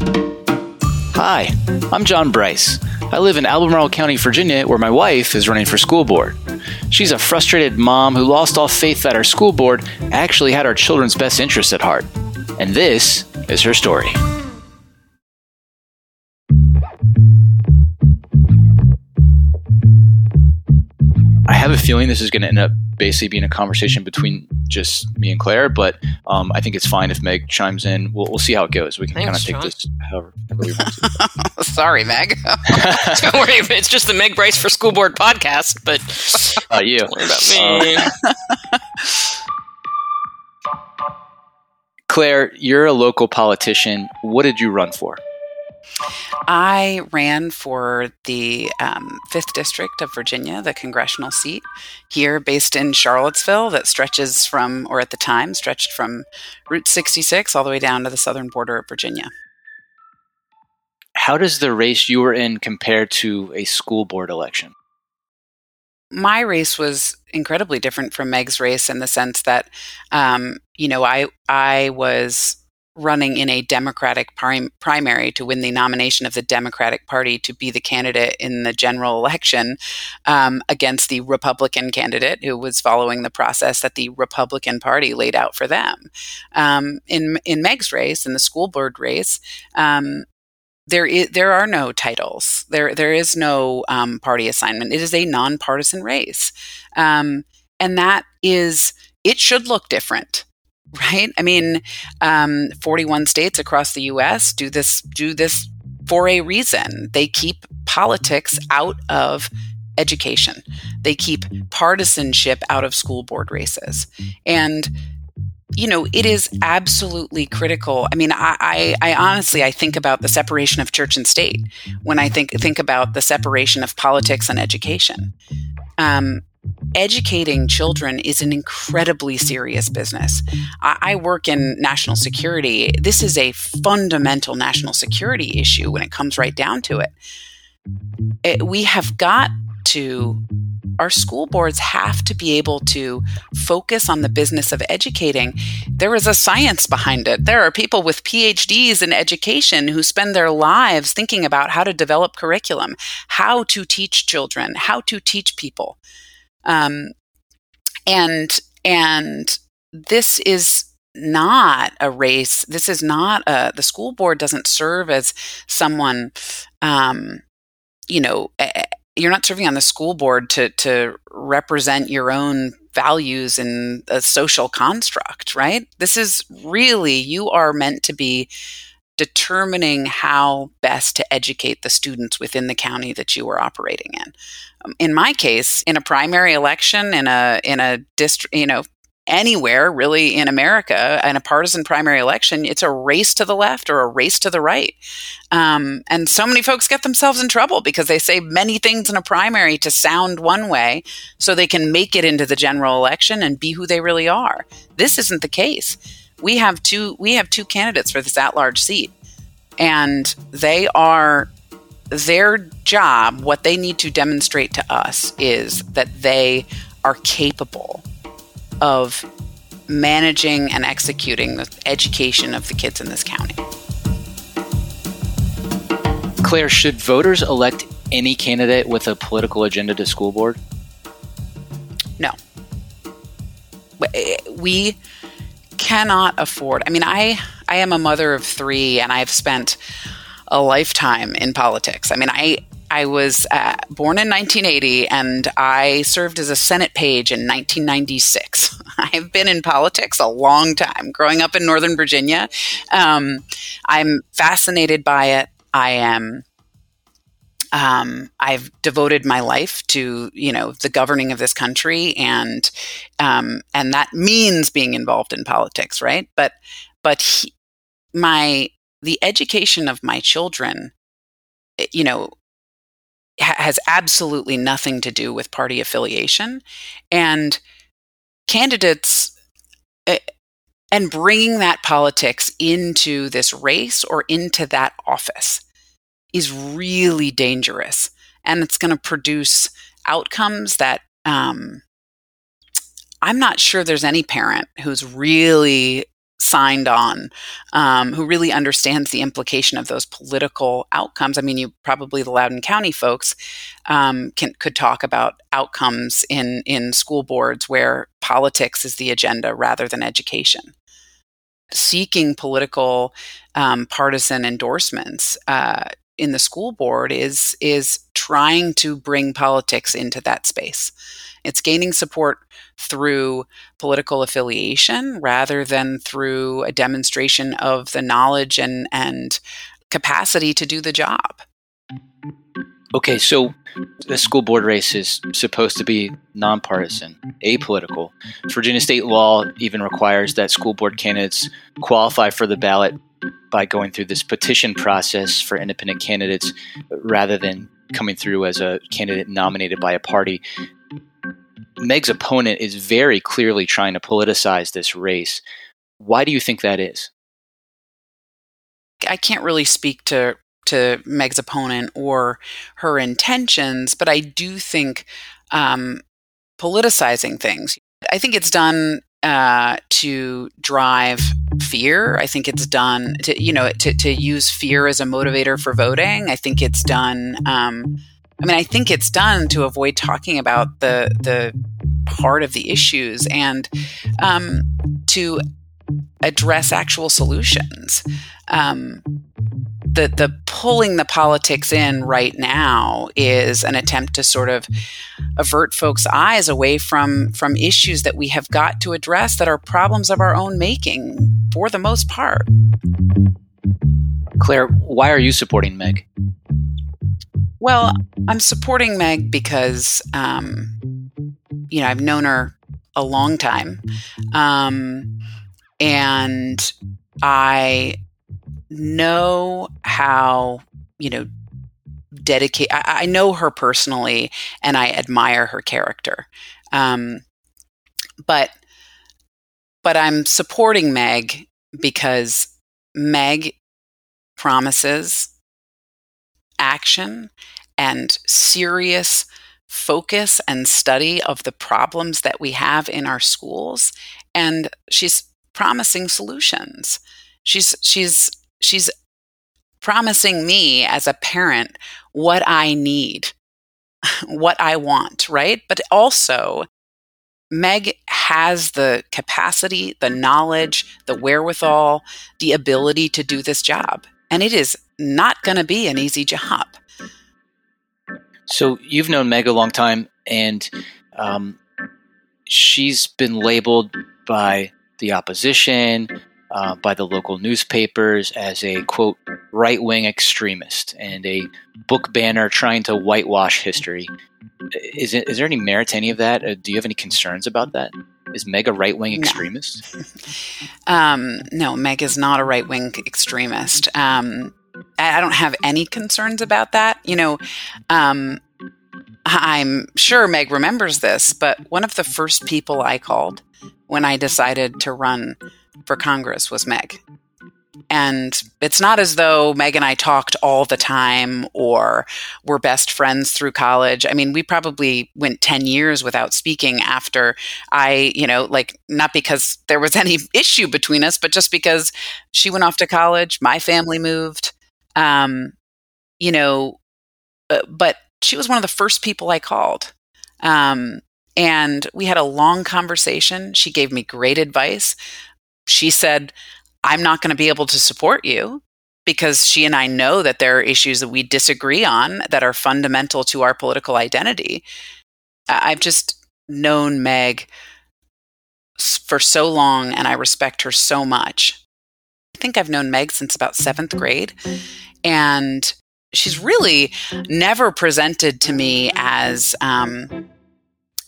Hi, I'm John Bryce. I live in Albemarle County, Virginia, where my wife is running for school board. She's a frustrated mom who lost all faith that our school board actually had our children's best interests at heart. And this is her story. I have a feeling this is going to end up basically being a conversation between just me and Claire, but um, I think it's fine if Meg chimes in. We'll, we'll see how it goes. We can kind of take John. this however, however we want to. Sorry, Meg. don't worry, it's just the Meg Bryce for School Board podcast, but Uh, you. don't worry about me. Claire, you're a local politician. What did you run for? I ran for the um, 5th District of Virginia, the congressional seat here based in Charlottesville that stretches from, or at the time, stretched from Route 66 all the way down to the southern border of Virginia. How does the race you were in compare to a school board election? my race was incredibly different from Meg's race in the sense that, um, you know, I I was running in a Democratic prim- primary to win the nomination of the Democratic Party to be the candidate in the general election um, against the Republican candidate who was following the process that the Republican Party laid out for them. Um, in in Meg's race, in the school board race. Um, there is there are no titles. There there is no um, party assignment. It is a nonpartisan race, um, and that is it should look different, right? I mean, um, forty one states across the U.S. do this do this for a reason. They keep politics out of education. They keep partisanship out of school board races, and you know, it is absolutely critical. I mean, I, I, I, honestly, I think about the separation of church and state when I think think about the separation of politics and education. Um, educating children is an incredibly serious business. I, work in national security. This is a fundamental national security issue when it comes right down to it. it we have got to our school boards have to be able to focus on the business of educating. There is a science behind it. There are people with PhDs in education who spend their lives thinking about how to develop curriculum, how to teach children, how to teach people. Um, and and this is not a race. This is not a the school board doesn't serve as someone um, you know you're not serving on the school board to to represent your own values in a social construct, right? This is really you are meant to be determining how best to educate the students within the county that you are operating in. Um, in my case, in a primary election, in a in a district, you know, anywhere really in America in a partisan primary election, it's a race to the left or a race to the right. Um, and so many folks get themselves in trouble because they say many things in a primary to sound one way so they can make it into the general election and be who they really are. This isn't the case. We have two we have two candidates for this at-large seat. And they are their job, what they need to demonstrate to us is that they are capable of managing and executing the education of the kids in this county. Claire, should voters elect any candidate with a political agenda to school board? No. We cannot afford. I mean, I I am a mother of 3 and I've spent a lifetime in politics. I mean, I I was uh, born in 1980 and I served as a Senate page in 1996. I've been in politics a long time, growing up in Northern Virginia. Um, I'm fascinated by it. I am. Um, I've devoted my life to you know the governing of this country, and um, and that means being involved in politics, right? But but he, my the education of my children, you know, has absolutely nothing to do with party affiliation and candidates eh, and bringing that politics into this race or into that office is really dangerous and it's going to produce outcomes that um, i'm not sure there's any parent who's really signed on, um, who really understands the implication of those political outcomes. I mean, you probably the Loudoun County folks um, can could talk about outcomes in in school boards where politics is the agenda rather than education. Seeking political um, partisan endorsements uh, in the school board is is trying to bring politics into that space. It's gaining support through political affiliation rather than through a demonstration of the knowledge and, and capacity to do the job. Okay, so the school board race is supposed to be nonpartisan, apolitical. Virginia state law even requires that school board candidates qualify for the ballot by going through this petition process for independent candidates rather than coming through as a candidate nominated by a party. Meg's opponent is very clearly trying to politicize this race. Why do you think that is? I can't really speak to to Meg's opponent or her intentions, but I do think um, politicizing things. I think it's done uh, to drive fear. I think it's done to you know to to use fear as a motivator for voting. I think it's done. Um, I mean, I think it's done to avoid talking about the the part of the issues and um, to address actual solutions. Um, the the pulling the politics in right now is an attempt to sort of avert folks' eyes away from from issues that we have got to address that are problems of our own making for the most part. Claire, why are you supporting Meg? Well, I'm supporting Meg because, um, you know, I've known her a long time. Um, and I know how, you know, dedicate, I, I, know her personally and I admire her character. Um, but, but I'm supporting Meg because Meg promises action and serious focus and study of the problems that we have in our schools and she's promising solutions. She's she's she's promising me as a parent what i need what i want right? But also meg has the capacity the knowledge the wherewithal the ability to do this job and it is not going to be an easy job. So you've known Meg a long time, and um, she's been labeled by the opposition, uh, by the local newspapers as a quote right wing extremist and a book banner trying to whitewash history. Is, it, is there any merit to any of that? Uh, do you have any concerns about that? Is Meg a right wing extremist? No. um, no, Meg is not a right wing extremist. Um, I don't have any concerns about that. You know, um, I'm sure Meg remembers this, but one of the first people I called when I decided to run for Congress was Meg. And it's not as though Meg and I talked all the time or were best friends through college. I mean, we probably went 10 years without speaking after I, you know, like not because there was any issue between us, but just because she went off to college, my family moved. Um, you know, uh, but she was one of the first people I called. Um, and we had a long conversation. She gave me great advice. She said, I'm not going to be able to support you because she and I know that there are issues that we disagree on that are fundamental to our political identity. I've just known Meg for so long and I respect her so much. I think I've known Meg since about seventh grade. And she's really never presented to me as um,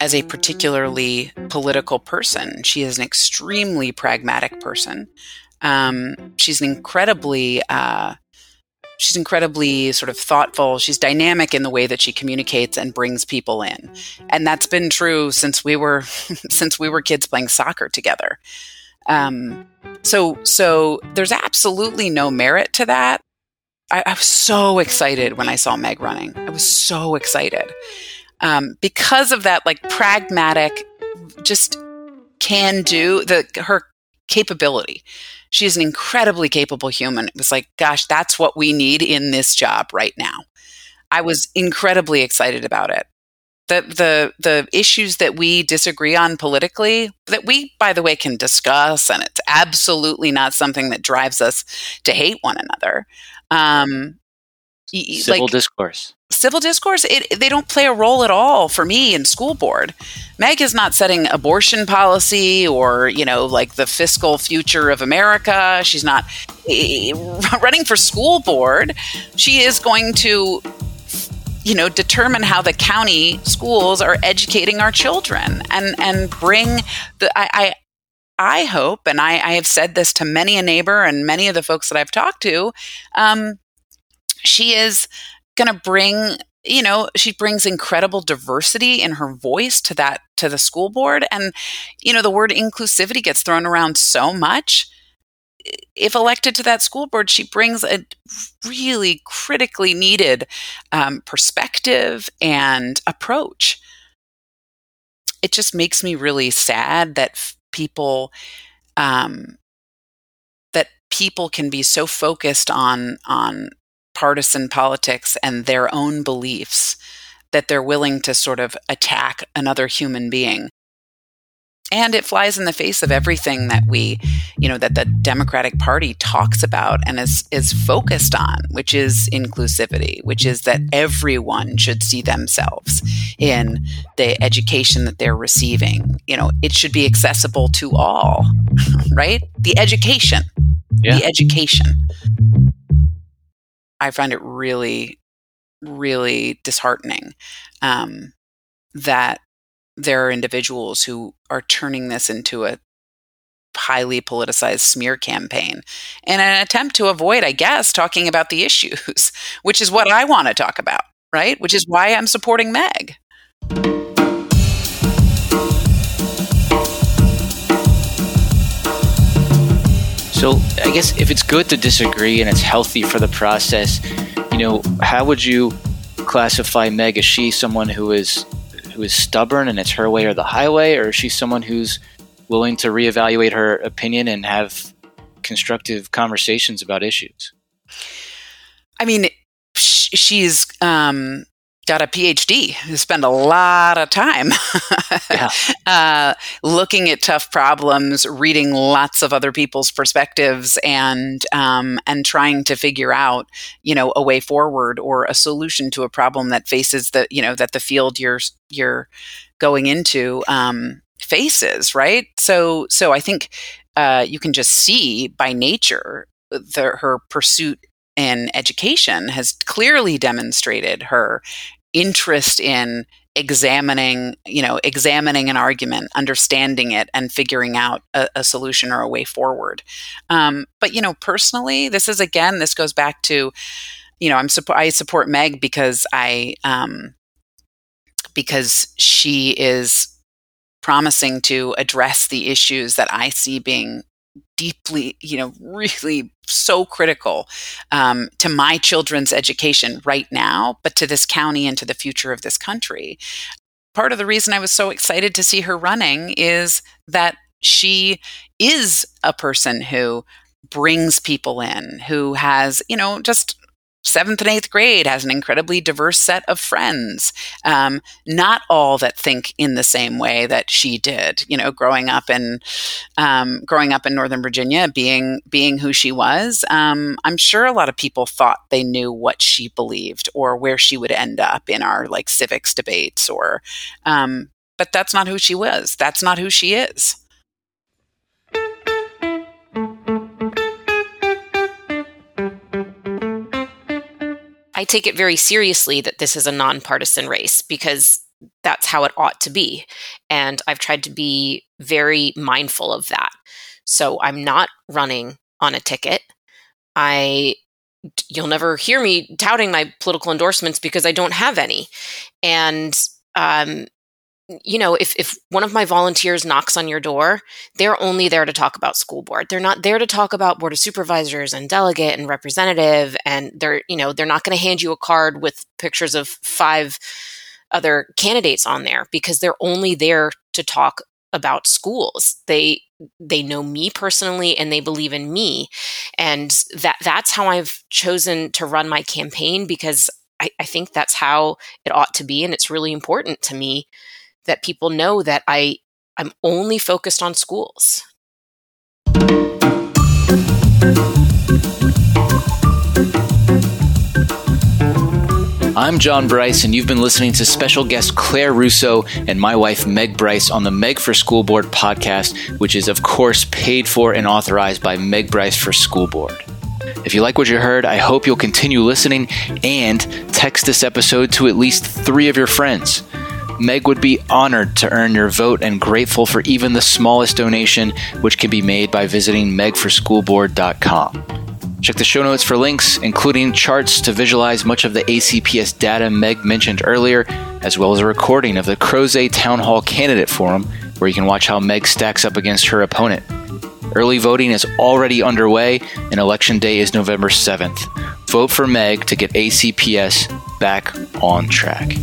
as a particularly political person. She is an extremely pragmatic person. Um, she's an incredibly uh, she's incredibly sort of thoughtful. She's dynamic in the way that she communicates and brings people in, and that's been true since we were since we were kids playing soccer together. Um, so so there's absolutely no merit to that. I, I, was so excited when I saw Meg running. I was so excited um, because of that, like pragmatic, just can do the her capability. She is an incredibly capable human. It was like, gosh, that's what we need in this job right now. I was incredibly excited about it. The, the the issues that we disagree on politically that we by the way can discuss and it's absolutely not something that drives us to hate one another um, civil like, discourse. civil discourse it, they don't play a role at all for me in school board. Meg is not setting abortion policy or you know like the fiscal future of america. She's not eh, running for school board. She is going to you know determine how the county schools are educating our children and and bring the i, I I hope, and I, I, have said this to many a neighbor and many of the folks that I've talked to, um, she is going to bring you know she brings incredible diversity in her voice to that to the school board. And you know the word inclusivity gets thrown around so much. If elected to that school board she brings a really critically needed um, perspective and approach. It just makes me really sad that people um, that people can be so focused on on partisan politics and their own beliefs that they're willing to sort of attack another human being. And it flies in the face of everything that we, you know, that the Democratic Party talks about and is, is focused on, which is inclusivity, which is that everyone should see themselves in the education that they're receiving. You know, it should be accessible to all, right? The education. Yeah. The education. I find it really, really disheartening um, that there are individuals who are turning this into a highly politicized smear campaign in an attempt to avoid, I guess, talking about the issues, which is what I want to talk about, right? Which is why I'm supporting Meg. So I guess if it's good to disagree and it's healthy for the process, you know, how would you classify Meg? Is she someone who is who is stubborn and it's her way or the highway, or is she someone who's willing to reevaluate her opinion and have constructive conversations about issues? I mean, she's um, got a PhD, who spend a lot of time yeah. uh, looking at tough problems, reading lots of other people's perspectives, and um, and trying to figure out, you know, a way forward or a solution to a problem that faces the, you know, that the field you're you're going into um, faces, right? So so I think uh, you can just see by nature the, her pursuit in education has clearly demonstrated her interest in examining you know examining an argument understanding it and figuring out a, a solution or a way forward. Um, but you know personally this is again this goes back to you know i'm i support meg because i um, because she is promising to address the issues that i see being deeply, you know, really so critical um, to my children's education right now, but to this county and to the future of this country. Part of the reason I was so excited to see her running is that she is a person who brings people in, who has, you know, just seventh and eighth grade has an incredibly diverse set of friends. Um, not all that think in the same way that she did. You know, growing up in um, growing up in Northern Virginia, being being who she was, um, I'm sure a lot of people thought they knew what she believed or where she would end up in our like civics debates. Or, um, but that's not who she was. That's not who she is. I take it very seriously that this is a nonpartisan race because that's how it ought to be. And I've tried to be very mindful of that. So I'm not running on a ticket. I you'll never hear me touting my political endorsements because I don't have any. And um, you know, if, if one of my volunteers knocks on your door, they're only there to talk about school board. They're not there to talk about board of supervisors and delegate and representative. And they're, you know, they're not going to hand you a card with pictures of five other candidates on there because they're only there to talk about schools. They they know me personally and they believe in me. And that that's how I've chosen to run my campaign because I, I think that's how it ought to be. And it's really important to me that people know that I I'm only focused on schools. I'm John Bryce, and you've been listening to special guest Claire Russo and my wife Meg Bryce on the Meg for School Board podcast, which is, of course, paid for and authorized by Meg Bryce for School Board. If you like what you heard, I hope you'll continue listening and text this episode to at least three of your friends. Meg would be honored to earn your vote and grateful for even the smallest donation, which can be made by visiting megforschoolboard.com. Check the show notes for links, including charts to visualize much of the ACPS data Meg mentioned earlier, as well as a recording of the Crozet Town Hall Candidate Forum, where you can watch how Meg stacks up against her opponent. Early voting is already underway, and Election Day is November 7th. Vote for Meg to get ACPS back on track.